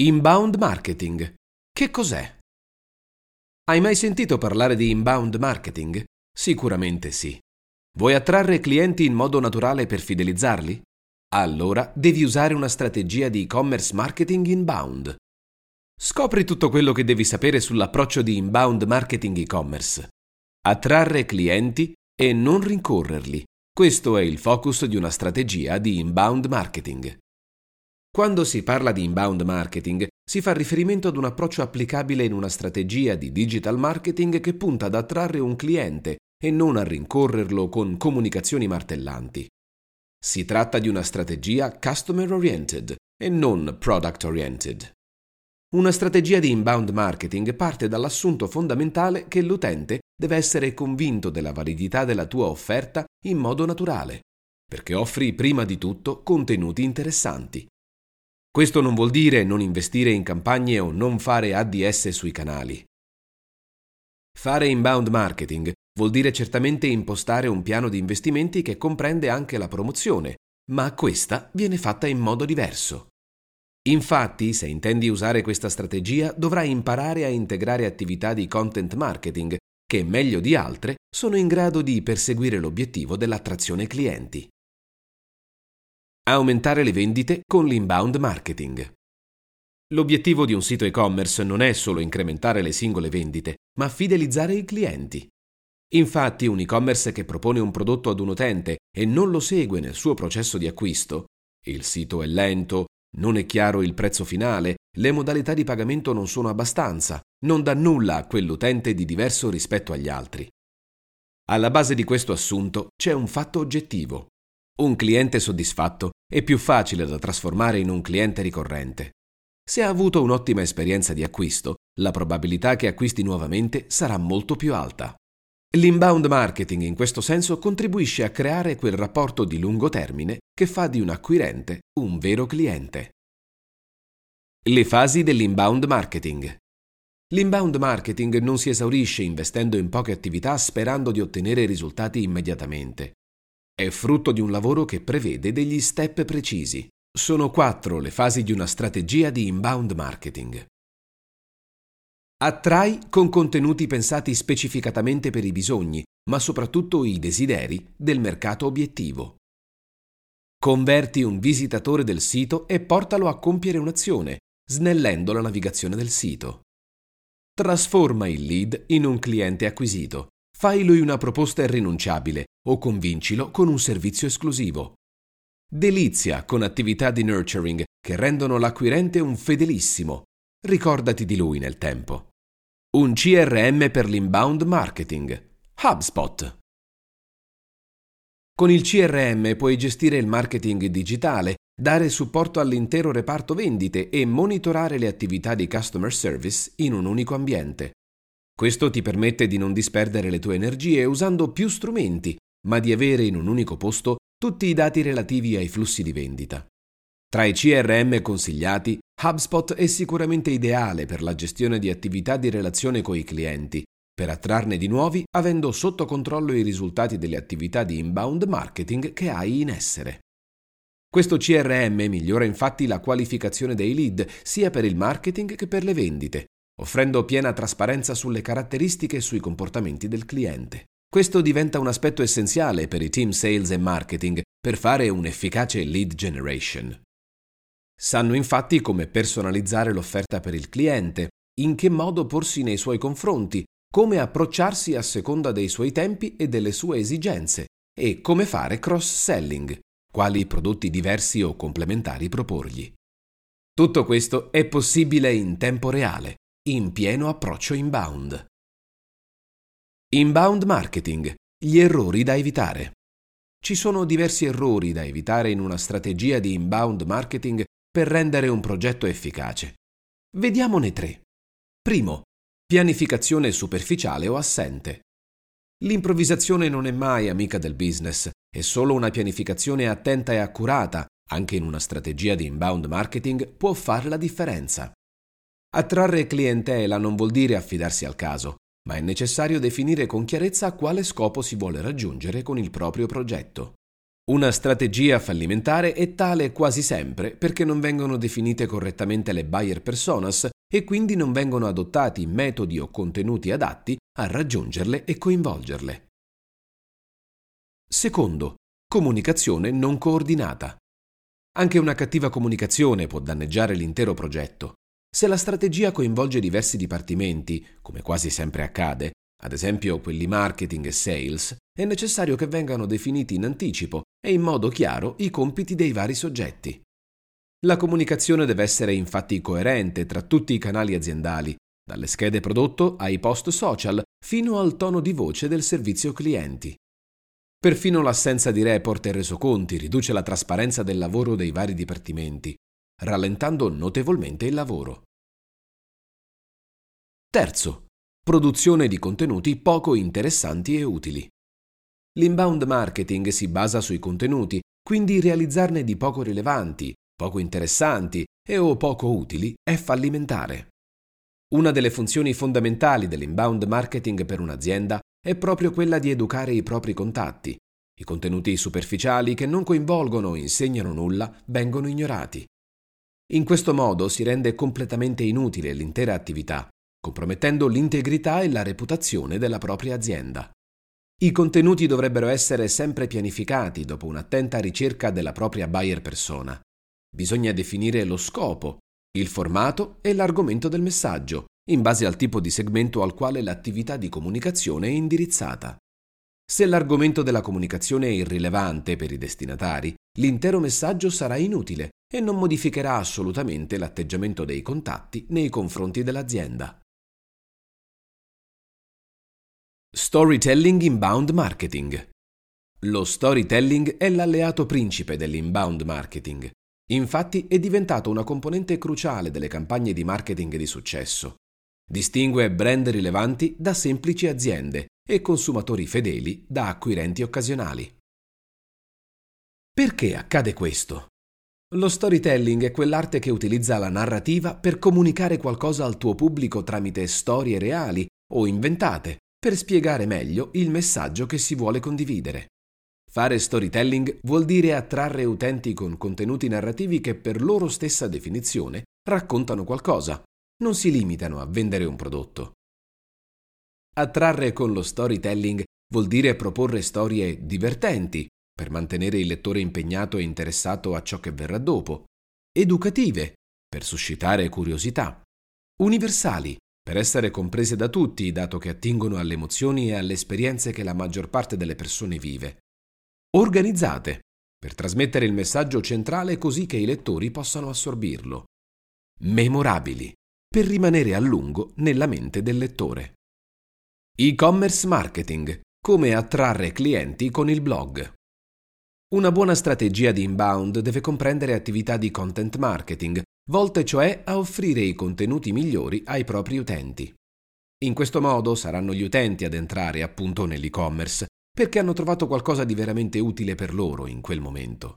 Inbound marketing. Che cos'è? Hai mai sentito parlare di inbound marketing? Sicuramente sì. Vuoi attrarre clienti in modo naturale per fidelizzarli? Allora devi usare una strategia di e-commerce marketing inbound. Scopri tutto quello che devi sapere sull'approccio di inbound marketing e-commerce. Attrarre clienti e non rincorrerli. Questo è il focus di una strategia di inbound marketing. Quando si parla di inbound marketing, si fa riferimento ad un approccio applicabile in una strategia di digital marketing che punta ad attrarre un cliente e non a rincorrerlo con comunicazioni martellanti. Si tratta di una strategia customer oriented e non product oriented. Una strategia di inbound marketing parte dall'assunto fondamentale che l'utente deve essere convinto della validità della tua offerta in modo naturale, perché offri prima di tutto contenuti interessanti. Questo non vuol dire non investire in campagne o non fare ADS sui canali. Fare inbound marketing vuol dire certamente impostare un piano di investimenti che comprende anche la promozione, ma questa viene fatta in modo diverso. Infatti, se intendi usare questa strategia, dovrai imparare a integrare attività di content marketing che, meglio di altre, sono in grado di perseguire l'obiettivo dell'attrazione clienti. Aumentare le vendite con l'inbound marketing. L'obiettivo di un sito e-commerce non è solo incrementare le singole vendite, ma fidelizzare i clienti. Infatti, un e-commerce che propone un prodotto ad un utente e non lo segue nel suo processo di acquisto, il sito è lento, non è chiaro il prezzo finale, le modalità di pagamento non sono abbastanza, non dà nulla a quell'utente di diverso rispetto agli altri. Alla base di questo assunto c'è un fatto oggettivo. Un cliente soddisfatto è più facile da trasformare in un cliente ricorrente. Se ha avuto un'ottima esperienza di acquisto, la probabilità che acquisti nuovamente sarà molto più alta. L'inbound marketing in questo senso contribuisce a creare quel rapporto di lungo termine che fa di un acquirente un vero cliente. Le fasi dell'inbound marketing. L'inbound marketing non si esaurisce investendo in poche attività sperando di ottenere risultati immediatamente. È frutto di un lavoro che prevede degli step precisi. Sono quattro le fasi di una strategia di inbound marketing. Attrai con contenuti pensati specificatamente per i bisogni, ma soprattutto i desideri del mercato obiettivo. Converti un visitatore del sito e portalo a compiere un'azione, snellendo la navigazione del sito. Trasforma il lead in un cliente acquisito. Fai lui una proposta irrinunciabile o convincilo con un servizio esclusivo. Delizia con attività di nurturing che rendono l'acquirente un fedelissimo. Ricordati di lui nel tempo. Un CRM per l'inbound marketing. HubSpot. Con il CRM puoi gestire il marketing digitale, dare supporto all'intero reparto vendite e monitorare le attività di customer service in un unico ambiente. Questo ti permette di non disperdere le tue energie usando più strumenti, ma di avere in un unico posto tutti i dati relativi ai flussi di vendita. Tra i CRM consigliati, HubSpot è sicuramente ideale per la gestione di attività di relazione con i clienti, per attrarne di nuovi avendo sotto controllo i risultati delle attività di inbound marketing che hai in essere. Questo CRM migliora infatti la qualificazione dei lead sia per il marketing che per le vendite, offrendo piena trasparenza sulle caratteristiche e sui comportamenti del cliente. Questo diventa un aspetto essenziale per i team sales e marketing per fare un'efficace lead generation. Sanno infatti come personalizzare l'offerta per il cliente, in che modo porsi nei suoi confronti, come approcciarsi a seconda dei suoi tempi e delle sue esigenze e come fare cross-selling, quali prodotti diversi o complementari proporgli. Tutto questo è possibile in tempo reale, in pieno approccio inbound. Inbound marketing, gli errori da evitare. Ci sono diversi errori da evitare in una strategia di inbound marketing per rendere un progetto efficace. Vediamone tre. Primo, Pianificazione superficiale o assente. L'improvvisazione non è mai amica del business, è solo una pianificazione attenta e accurata, anche in una strategia di inbound marketing, può fare la differenza. Attrarre clientela non vuol dire affidarsi al caso, ma è necessario definire con chiarezza quale scopo si vuole raggiungere con il proprio progetto. Una strategia fallimentare è tale quasi sempre perché non vengono definite correttamente le buyer personas e quindi non vengono adottati metodi o contenuti adatti a raggiungerle e coinvolgerle. Secondo, comunicazione non coordinata. Anche una cattiva comunicazione può danneggiare l'intero progetto. Se la strategia coinvolge diversi dipartimenti, come quasi sempre accade, ad esempio quelli marketing e sales, è necessario che vengano definiti in anticipo e in modo chiaro i compiti dei vari soggetti. La comunicazione deve essere infatti coerente tra tutti i canali aziendali, dalle schede prodotto ai post social fino al tono di voce del servizio clienti. Perfino l'assenza di report e resoconti riduce la trasparenza del lavoro dei vari dipartimenti, rallentando notevolmente il lavoro. Terzo, produzione di contenuti poco interessanti e utili. L'inbound marketing si basa sui contenuti, quindi realizzarne di poco rilevanti, poco interessanti e o poco utili è fallimentare. Una delle funzioni fondamentali dell'inbound marketing per un'azienda è proprio quella di educare i propri contatti. I contenuti superficiali che non coinvolgono o insegnano nulla vengono ignorati. In questo modo si rende completamente inutile l'intera attività, compromettendo l'integrità e la reputazione della propria azienda. I contenuti dovrebbero essere sempre pianificati dopo un'attenta ricerca della propria buyer persona. Bisogna definire lo scopo, il formato e l'argomento del messaggio, in base al tipo di segmento al quale l'attività di comunicazione è indirizzata. Se l'argomento della comunicazione è irrilevante per i destinatari, l'intero messaggio sarà inutile e non modificherà assolutamente l'atteggiamento dei contatti nei confronti dell'azienda. Storytelling inbound marketing. Lo storytelling è l'alleato principe dell'inbound marketing. Infatti è diventato una componente cruciale delle campagne di marketing di successo. Distingue brand rilevanti da semplici aziende e consumatori fedeli da acquirenti occasionali. Perché accade questo? Lo storytelling è quell'arte che utilizza la narrativa per comunicare qualcosa al tuo pubblico tramite storie reali o inventate, per spiegare meglio il messaggio che si vuole condividere. Fare storytelling vuol dire attrarre utenti con contenuti narrativi che per loro stessa definizione raccontano qualcosa, non si limitano a vendere un prodotto. Attrarre con lo storytelling vuol dire proporre storie divertenti per mantenere il lettore impegnato e interessato a ciò che verrà dopo, educative per suscitare curiosità, universali per essere comprese da tutti, dato che attingono alle emozioni e alle esperienze che la maggior parte delle persone vive, organizzate per trasmettere il messaggio centrale così che i lettori possano assorbirlo, memorabili per rimanere a lungo nella mente del lettore. E-commerce marketing. Come attrarre clienti con il blog. Una buona strategia di inbound deve comprendere attività di content marketing, volte cioè a offrire i contenuti migliori ai propri utenti. In questo modo saranno gli utenti ad entrare appunto nell'e-commerce, perché hanno trovato qualcosa di veramente utile per loro in quel momento.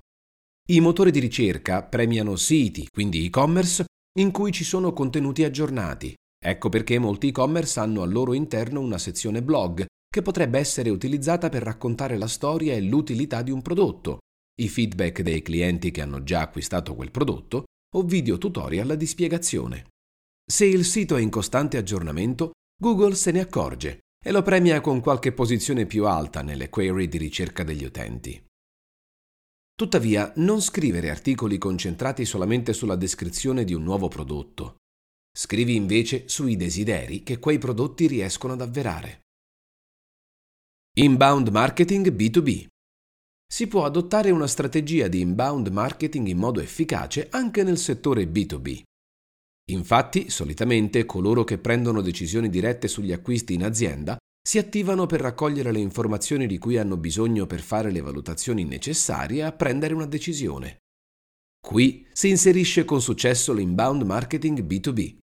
I motori di ricerca premiano siti, quindi e-commerce, in cui ci sono contenuti aggiornati. Ecco perché molti e-commerce hanno al loro interno una sezione blog che potrebbe essere utilizzata per raccontare la storia e l'utilità di un prodotto, i feedback dei clienti che hanno già acquistato quel prodotto o video tutorial di spiegazione. Se il sito è in costante aggiornamento, Google se ne accorge e lo premia con qualche posizione più alta nelle query di ricerca degli utenti. Tuttavia, non scrivere articoli concentrati solamente sulla descrizione di un nuovo prodotto. Scrivi invece sui desideri che quei prodotti riescono ad avverare. Inbound marketing B2B. Si può adottare una strategia di inbound marketing in modo efficace anche nel settore B2B. Infatti, solitamente coloro che prendono decisioni dirette sugli acquisti in azienda si attivano per raccogliere le informazioni di cui hanno bisogno per fare le valutazioni necessarie a prendere una decisione. Qui si inserisce con successo l'inbound marketing B2B.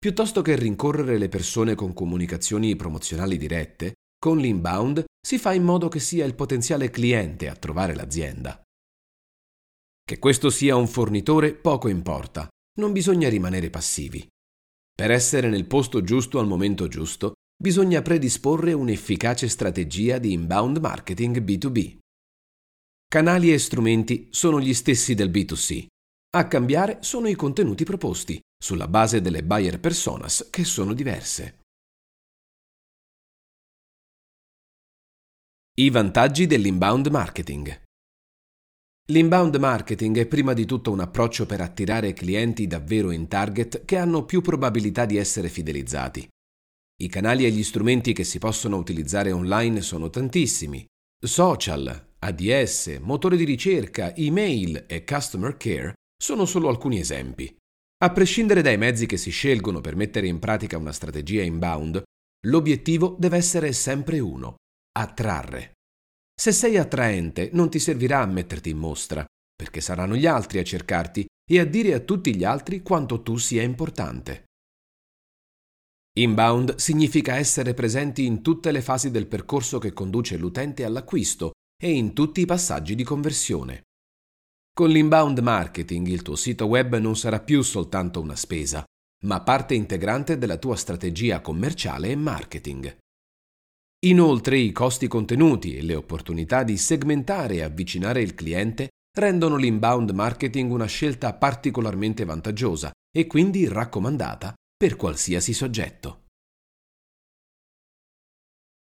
Piuttosto che rincorrere le persone con comunicazioni promozionali dirette, con l'inbound si fa in modo che sia il potenziale cliente a trovare l'azienda. Che questo sia un fornitore poco importa, non bisogna rimanere passivi. Per essere nel posto giusto al momento giusto, bisogna predisporre un'efficace strategia di inbound marketing B2B. Canali e strumenti sono gli stessi del B2C. A cambiare sono i contenuti proposti, sulla base delle buyer personas che sono diverse. I vantaggi dell'inbound marketing. L'inbound marketing è prima di tutto un approccio per attirare clienti davvero in target che hanno più probabilità di essere fidelizzati. I canali e gli strumenti che si possono utilizzare online sono tantissimi. Social, ADS, motore di ricerca, email e customer care sono solo alcuni esempi. A prescindere dai mezzi che si scelgono per mettere in pratica una strategia inbound, l'obiettivo deve essere sempre uno, attrarre. Se sei attraente non ti servirà a metterti in mostra, perché saranno gli altri a cercarti e a dire a tutti gli altri quanto tu sia importante. Inbound significa essere presenti in tutte le fasi del percorso che conduce l'utente all'acquisto e in tutti i passaggi di conversione. Con l'inbound marketing il tuo sito web non sarà più soltanto una spesa, ma parte integrante della tua strategia commerciale e marketing. Inoltre i costi contenuti e le opportunità di segmentare e avvicinare il cliente rendono l'inbound marketing una scelta particolarmente vantaggiosa e quindi raccomandata per qualsiasi soggetto.